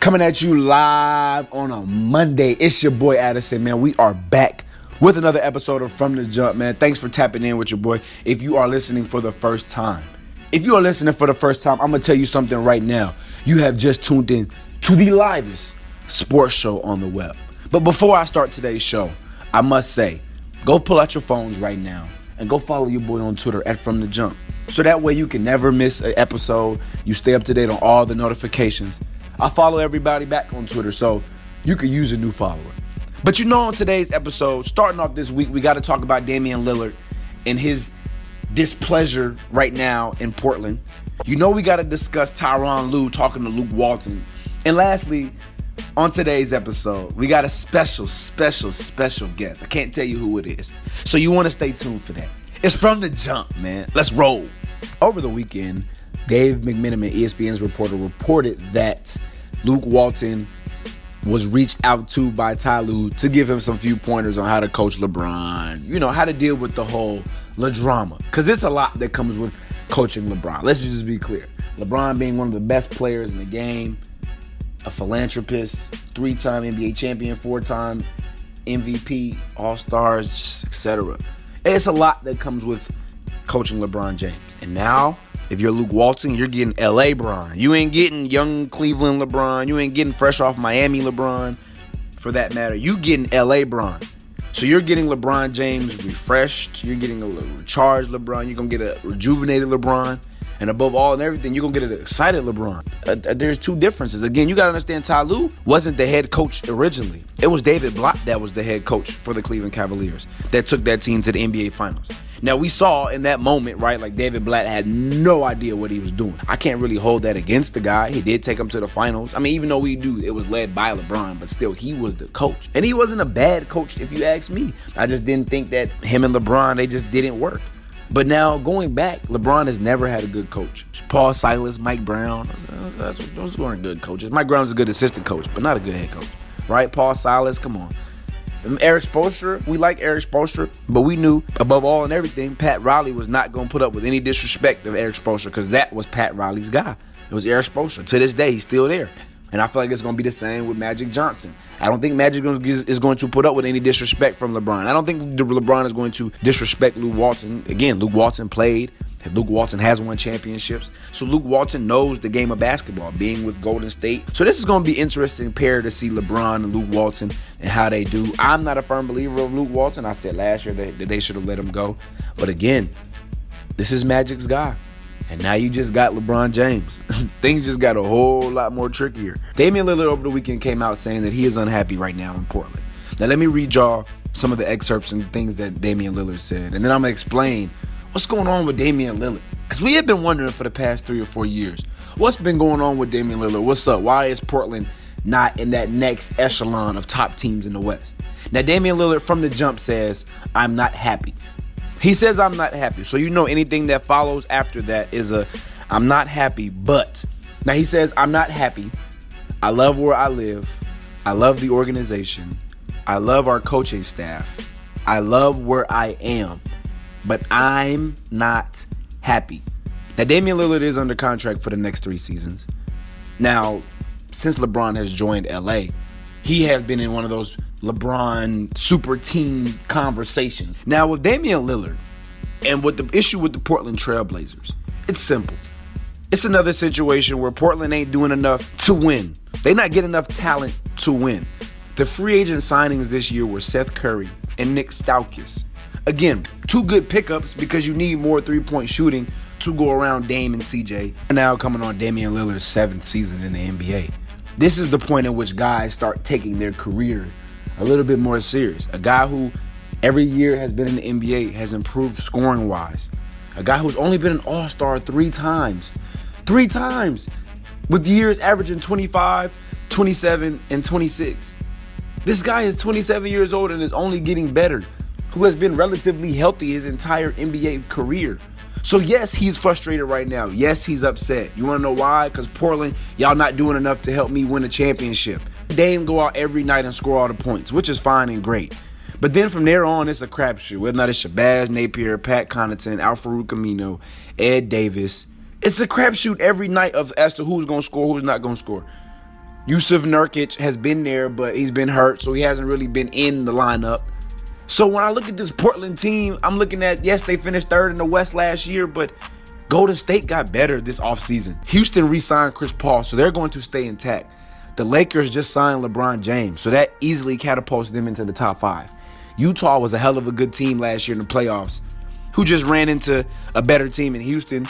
Coming at you live on a Monday. It's your boy Addison, man. We are back with another episode of From the Jump, man. Thanks for tapping in with your boy. If you are listening for the first time, if you are listening for the first time, I'm gonna tell you something right now. You have just tuned in to the livest sports show on the web. But before I start today's show, I must say, go pull out your phones right now and go follow your boy on Twitter at From the Jump. So that way you can never miss an episode. You stay up to date on all the notifications. I follow everybody back on Twitter, so you could use a new follower. But you know, on today's episode, starting off this week, we got to talk about Damian Lillard and his displeasure right now in Portland. You know, we got to discuss Tyronn Lue talking to Luke Walton. And lastly, on today's episode, we got a special, special, special guest. I can't tell you who it is. So you want to stay tuned for that. It's from the jump, man. Let's roll. Over the weekend, Dave McMenamin, ESPN's reporter, reported that Luke Walton was reached out to by Ty Lue to give him some few pointers on how to coach LeBron, you know, how to deal with the whole La drama. Because it's a lot that comes with coaching LeBron. Let's just be clear. LeBron being one of the best players in the game, a philanthropist, three time NBA champion, four time MVP, All Stars, etc. It's a lot that comes with coaching LeBron James. And now if you're Luke Walton, you're getting LA LeBron. You ain't getting young Cleveland LeBron. You ain't getting fresh off Miami LeBron, for that matter. You getting LA LeBron. So you're getting LeBron James refreshed. You're getting a recharged LeBron. You're gonna get a rejuvenated LeBron. And above all and everything, you're gonna get an excited LeBron. Uh, uh, there's two differences. Again, you gotta understand Ty Lue wasn't the head coach originally. It was David Blatt that was the head coach for the Cleveland Cavaliers that took that team to the NBA Finals. Now we saw in that moment, right, like David Blatt had no idea what he was doing. I can't really hold that against the guy. He did take him to the finals. I mean, even though we do, it was led by LeBron, but still, he was the coach, and he wasn't a bad coach if you ask me. I just didn't think that him and LeBron they just didn't work. But now going back, LeBron has never had a good coach. Paul Silas, Mike Brown, those weren't good coaches. Mike Brown's a good assistant coach, but not a good head coach, right? Paul Silas, come on. Erik Spoelstra, we like Erik Spoelstra, but we knew above all and everything, Pat Riley was not going to put up with any disrespect of Erik Spoelstra because that was Pat Riley's guy. It was Erik Spoelstra. To this day, he's still there. And I feel like it's going to be the same with Magic Johnson. I don't think Magic is going to put up with any disrespect from LeBron. I don't think LeBron is going to disrespect Luke Walton. Again, Luke Walton played Luke Walton has won championships. So Luke Walton knows the game of basketball, being with Golden State. So this is going to be interesting pair to see LeBron and Luke Walton and how they do. I'm not a firm believer of Luke Walton. I said last year that, they should have let him go. But again, this is Magic's guy. And now you just got LeBron James. Things just got a whole lot more trickier. Damian Lillard over the weekend came out saying that he is unhappy right now in Portland. Now let me read y'all some of the excerpts and things that Damian Lillard said. And then I'm to explain what's going on with Damian Lillard? Because we have been wondering for the past three or four years, what's been going on with Damian Lillard? What's up? Why is Portland not in that next echelon of top teams in the West? Now, Damian Lillard from the jump says, I'm not happy. He says, I'm not happy. So, you know, anything that follows after that is a, I'm not happy, but. Now, he says, I'm not happy. I love where I live. I love the organization. I love our coaching staff. I love where I am but I'm not happy. Now, Damian Lillard is under contract for the next three seasons. Now, since LeBron has joined LA, he has been in one of those LeBron super team conversations. Now, with Damian Lillard and with the issue with the Portland Trailblazers, it's simple. It's another situation where Portland ain't doing enough to win. They not get enough talent to win. The free agent signings this year were Seth Curry and Nick Stauskas. Again, two good pickups because you need more three point shooting to go around Dame and CJ. Now coming on Damian Lillard's seventh season in the NBA. This is the point at which guys start taking their career a little bit more serious. A guy who every year has been in the NBA has improved scoring wise. A guy who's only been an all star three times. Three times. With years averaging 25, 27, and 26. This guy is 27 years old and is only getting better who has been relatively healthy his entire NBA career. So yes, he's frustrated right now. Yes, he's upset. You want to know why? Because Portland, y'all not doing enough to help me win a championship. Dame go out every night and score all the points, which is fine and great. But then from there on, it's a crapshoot. Whether or not it's Shabazz Napier, Pat Connaughton, Al-Farouq Aminu, Ed Davis. It's a crapshoot every night of as to who's gonna score, who's not gonna score. Jusuf Nurkic has been there, but he's been hurt, so he hasn't really been in the lineup. So when I look at this Portland team, I'm looking at yes, they finished third in the West last year, but Golden State got better this offseason. Houston re-signed Chris Paul, so they're going to stay intact. The Lakers just signed LeBron James, so that easily catapults them into the top five. Utah was a hell of a good team last year in the playoffs, who just ran into a better team in Houston.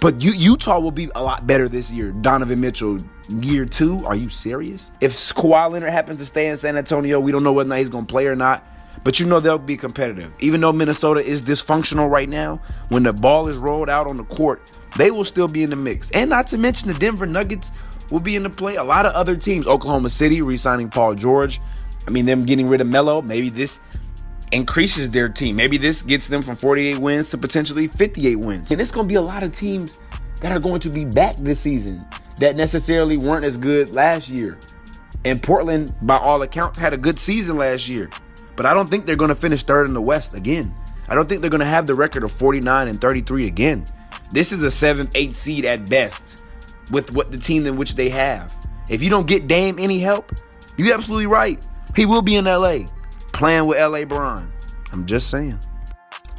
But U- Utah will be a lot better this year. Donovan Mitchell, year two? Are you serious? If Kawhi Leonard happens to stay in San Antonio, we don't know whether he's going to play or not. But you know they'll be competitive. Even though Minnesota is dysfunctional right now, when the ball is rolled out on the court, they will still be in the mix. And not to mention the Denver Nuggets will be in the play. A lot of other teams, Oklahoma City re-signing Paul George. I mean, them getting rid of Melo. Maybe this increases their team. Maybe this gets them from 48 wins to potentially 58 wins. And it's going to be a lot of teams that are going to be back this season that necessarily weren't as good last year. And Portland, by all accounts, had a good season last year. But I don't think they're going to finish third in the West again. I don't think they're going to have the record of 49 and 33 again. This is a 7th, 8th seed at best with what the team in which they have. If you don't get Dame any help, you're absolutely right. He will be in LA playing with LA Bron. I'm just saying.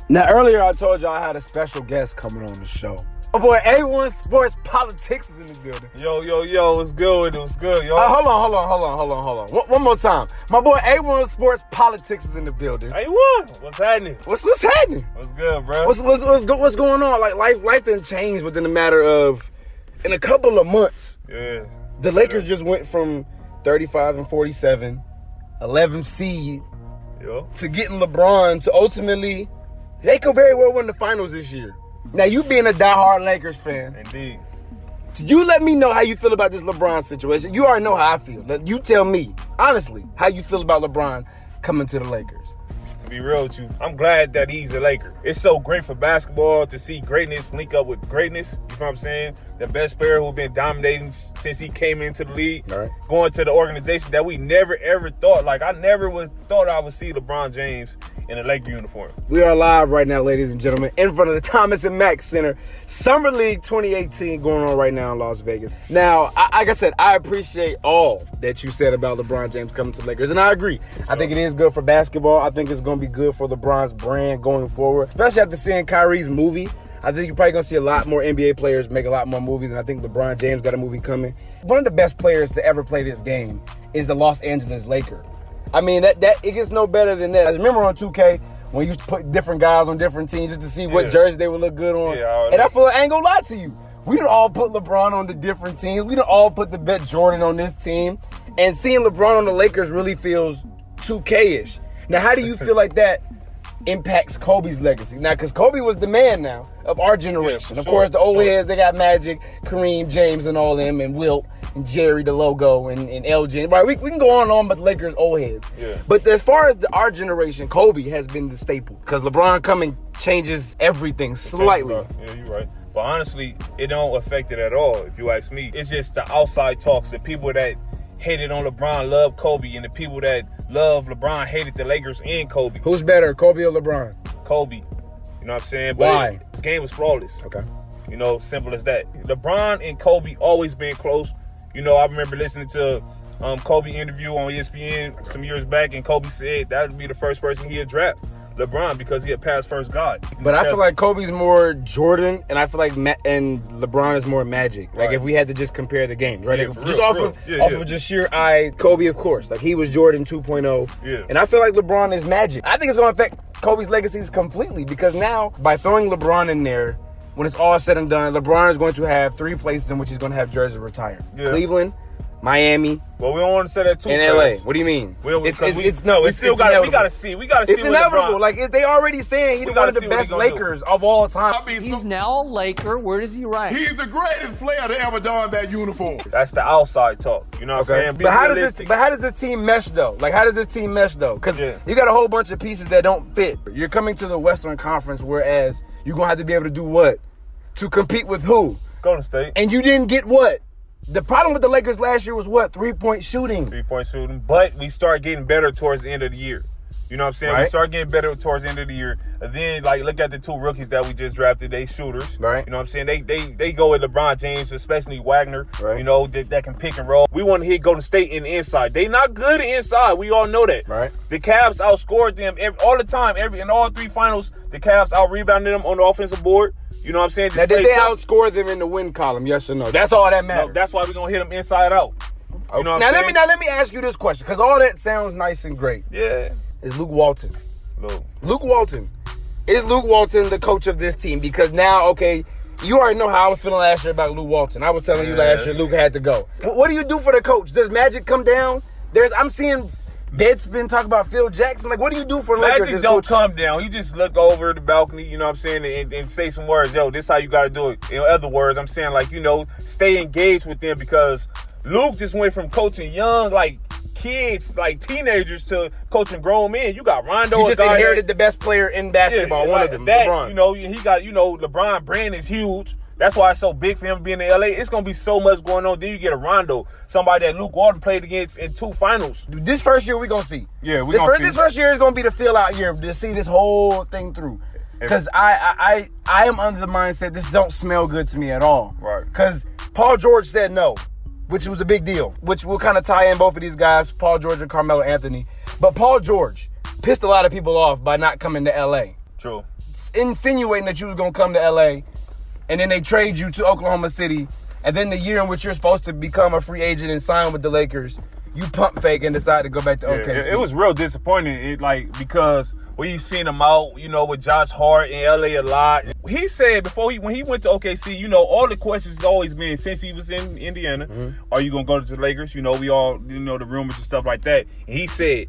Now, earlier I told y'all I had a special guest coming on the show. My boy A1 Sports Politics is in the building. Yo, yo, yo, what's good? What's good, yo? Uh, hold on, hold on, hold on, hold on, hold on. One, one more time. My boy A1 Sports Politics is in the building. A1, what's happening? What's what's happening? What's good, bro? What's what's what's, go, what's going on? Like life life didn't change within a matter of in a couple of months. yeah. The Lakers just went from 35 and 47, 11 seed Yo. to getting LeBron to ultimately they could very well win the finals this year. Now you being a diehard Lakers fan, Indeed. you let me know how you feel about this LeBron situation. You already know how I feel. You tell me honestly how you feel about LeBron coming to the Lakers. To be real with you, I'm glad that he's a Laker. It's so great for basketball to see greatness link up with greatness. You know what I'm saying? The best player who's been dominating since he came into the league, right. going to the organization that we never ever thought. Like I never was thought I would see LeBron James in a Laker uniform. We are live right now, ladies and gentlemen, in front of the Thomas and Mack Center. Summer League 2018 going on right now in Las Vegas. Now, I, like I said, I appreciate all that you said about LeBron James coming to Lakers, and I agree. I think it is good for basketball. I think it's going to be good for LeBron's brand going forward, especially after seeing Kyrie's movie. I think you're probably going to see a lot more NBA players make a lot more movies, and I think LeBron James got a movie coming. One of the best players to ever play this game is the Los Angeles Laker. I mean, that that it gets no better than that. I remember on 2K when you put different guys on different teams just to see what Yeah. jersey they would look good on. Yeah, I and I feel like I ain't gonna lie to you. We done all put LeBron on the different teams. We done all put the bet Jordan on this team. And seeing LeBron on the Lakers really feels 2K-ish. Now, how do you feel like that impacts Kobe's legacy? Now, because Kobe was the man now of our generation. for of sure, course, the old sure. heads, they got Magic, Kareem, James, and all them, and Wilt, and Jerry, the logo, and, and LJ. Right, we, we can go on and on but Lakers old heads. Yeah. But as far as the, our generation, Kobe has been the staple. Because LeBron coming changes everything slightly. Yeah, you're right. But honestly, it don't affect it at all. If you ask me, it's just the outside talks. The people that hated on LeBron love Kobe, and the people that love LeBron hated the Lakers and Kobe. Who's better, Kobe or LeBron? Kobe. You know what I'm saying? Why? it- this game was flawless. Okay. You know, simple as that. LeBron and Kobe always been close. You know, I remember listening to um, Kobe interview on ESPN some years back, and Kobe said that would be the first person he'd draft, LeBron, because he had passed first God. But I feel like Kobe's more Jordan, and I feel like Ma- and LeBron is more Magic. Like Right. if we had to just compare the games, right? Yeah, Like, just real, off for of. Yeah, off yeah. of just sheer eye, Kobe, of course. Like he was Jordan 2.0. Yeah. And I feel like LeBron is Magic. I think it's going to affect Kobe's legacies completely because now by throwing LeBron in there, when it's all said and done, LeBron is going to have three places in which he's going to have jerseys retired: Yeah. Cleveland, Miami, Well, we don't want to say that too and fast. LA. What do you mean? We don't- it's, 'cause it's, we- it's no, we it's, still gotta, we gotta see. We gotta see. It's inevitable. LeBron- Like it, they already saying he's one of the see what he best gonna do. Lakers of all time. I mean, He's so- now a Laker. Where does he rank? he's the greatest player to ever don that uniform. that's the outside talk. You know what I'm saying? Be But how does this? But how does this team mesh though? Like how does this team mesh though? Because Yeah. you got a whole bunch of pieces that don't fit. You're coming to the Western Conference, whereas you're gonna have to be able to do what? To compete with who? Golden State, And you didn't get what? The problem with the Lakers last year was what? Three point shooting. three point shooting, but we start getting better towards the end of the year. You know what I'm saying? Right. We start getting better towards the end of the year. And then, like, look at the two rookies that we just drafted. They shooters. Right. You know what I'm saying? They they they go with LeBron James, especially Wagner. Right. You know, that, that can pick and roll. We want to hit Golden State in the inside. They not good inside. We all know that. Right. The Cavs outscored them every, all the time. Every in all three finals, the Cavs out rebounded them on the offensive board. You know what I'm saying? Just Now, did they tough. outscore them in the win column? Yes or no? That's all that No, matters. that's why we're gonna hit them inside out. You know what now let me now let me ask you this question because all that sounds nice and great. Yeah. Is Luke Walton? Look. Luke Walton. Is Luke Walton the coach of this team? Because now, okay, you already know how I was feeling last year about Luke Walton. I was telling you last year Luke had to go. What do you do for the coach? Does Magic come down? There's I'm seeing Deadspin talk about Phil Jackson. Like, what do you do for Lakers? Magic don't coach? come down. You just look over the balcony, you know what I'm saying, and, and say some words. Yo, this is how you got to do it. In other words, I'm saying, like, you know, stay engaged with them because Luke just went from coaching young, like, kids, like teenagers, to coaching grown men. You got Rondo. You a just that- inherited the best player in basketball. Yeah, one like of them, That, LeBron. You know, he got, you know, LeBron brand is huge. That's why it's so big for him being in LA. It's gonna be so much going on. Then you get a Rondo, somebody that Luke Walton played against in two finals. this first year we gonna see. Yeah, we this gonna first, see. This first year is gonna be the fill out year to see this whole thing through. Because I, I I I am under the mindset this don't smell good to me at all. Right. Because Paul George said no, which was a big deal. Which will kind of tie in both of these guys, Paul George and Carmelo Anthony. But Paul George pissed a lot of people off by not coming to LA, True. insinuating that you was gonna come to LA, and then they trade you to Oklahoma City, and then the year in which you're supposed to become a free agent and sign with the Lakers, you pump fake and decide to go back to Yeah, OKC. it, it was real disappointing. It like because we've seen him out, you know, with Josh Hart in LA a lot. He said before he when he went to OKC, you know, all the questions has always been since he was in Indiana, Mm-hmm. are you gonna go to the Lakers? You know, we all you know the rumors and stuff like that. And he said,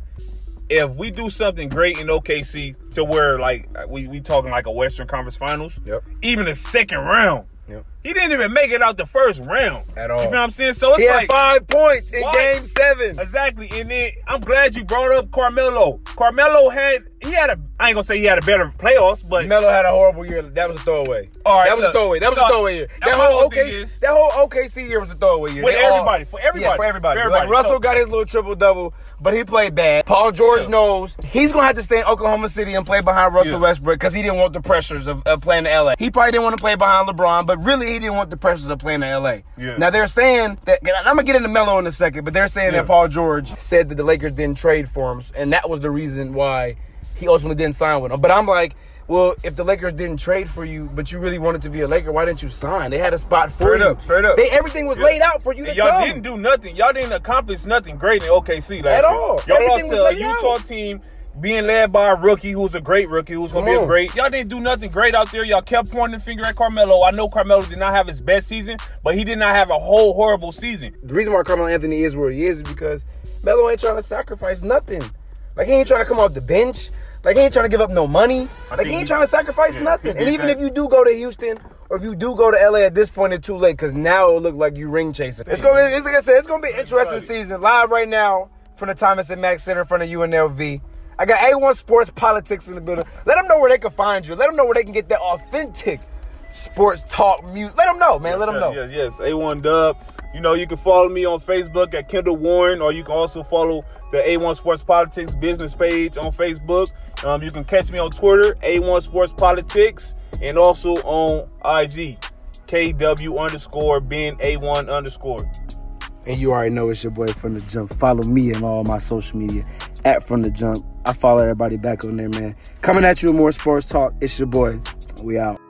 if we do something great in OKC to where like we we talking like a Western Conference Finals, Yep. even a second round. Yep. He didn't even make it out the first round At all. You know what I'm saying? So it's He had like five points in Why? game seven. Exactly. And then I'm glad you brought up Carmelo. Carmelo had he had a I ain't gonna say he had a better playoffs, but Melo had a horrible year. That was a throwaway. All right, that was look, a throwaway. That was a throwaway year. That whole OKC, is- that whole OKC year was a throwaway year. With They all- everybody, for everybody, yeah, for everybody. for everybody. Like Russell So- got his little triple double, but he played bad. Paul George Yeah. knows he's gonna have to stay in Oklahoma City and play behind Russell Yeah. Westbrook because he didn't want the pressures of, of playing in LA. He probably didn't want to play behind LeBron, but really he didn't want the pressures of playing in LA. Yeah. Now they're saying that I'm gonna get into Melo in a second, but they're saying Yeah. that Paul George said that the Lakers didn't trade for him, and that was the reason why he ultimately didn't sign with them. But I'm like, well, if the Lakers didn't trade for you, but you really wanted to be a Laker, why didn't you sign? They had a spot for Straight you. up, straight up. They, everything was Yeah. laid out for you to And y'all come. didn't do nothing. Y'all didn't accomplish nothing great in OKC last At year. all. Y'all Everything lost was to a Utah out. team being led by a rookie who's a great rookie who's gonna be a great. Y'all didn't do nothing great out there. Y'all kept pointing the finger at Carmelo. I know Carmelo did not have his best season, but he did not have a whole horrible season. the reason why Carmelo Anthony is where he is is because Melo ain't trying to sacrifice nothing. Like he ain't trying to come off the bench. Like he ain't trying to give up no money. Like he ain't trying to sacrifice yeah, nothing. And even if you do go to Houston or if you do go to LA at this point, it's too late because now it'll look like you ring chasing. It's gonna be, it's like I said, it's gonna be an interesting season. Live right now from the Thomas and Mack Center in front of UNLV. I got A1 Sports Politics in the building. Let them know where they can find you. Let them know where they can get that authentic sports talk music. Let them know, man. Let them know. Yes, yes, A1 Dub. You know, you can follow me on Facebook at Kendall Warren, or you can also follow the A1 Sports Politics business page on Facebook. Um, you can catch me on Twitter, A1 Sports Politics, and also on IG, KW underscore Ben A1 underscore. And you already know it's your boy from the jump. Follow me and all my social media at from the jump. I follow everybody back on there, man. Coming at you with more sports talk. It's your boy. We out.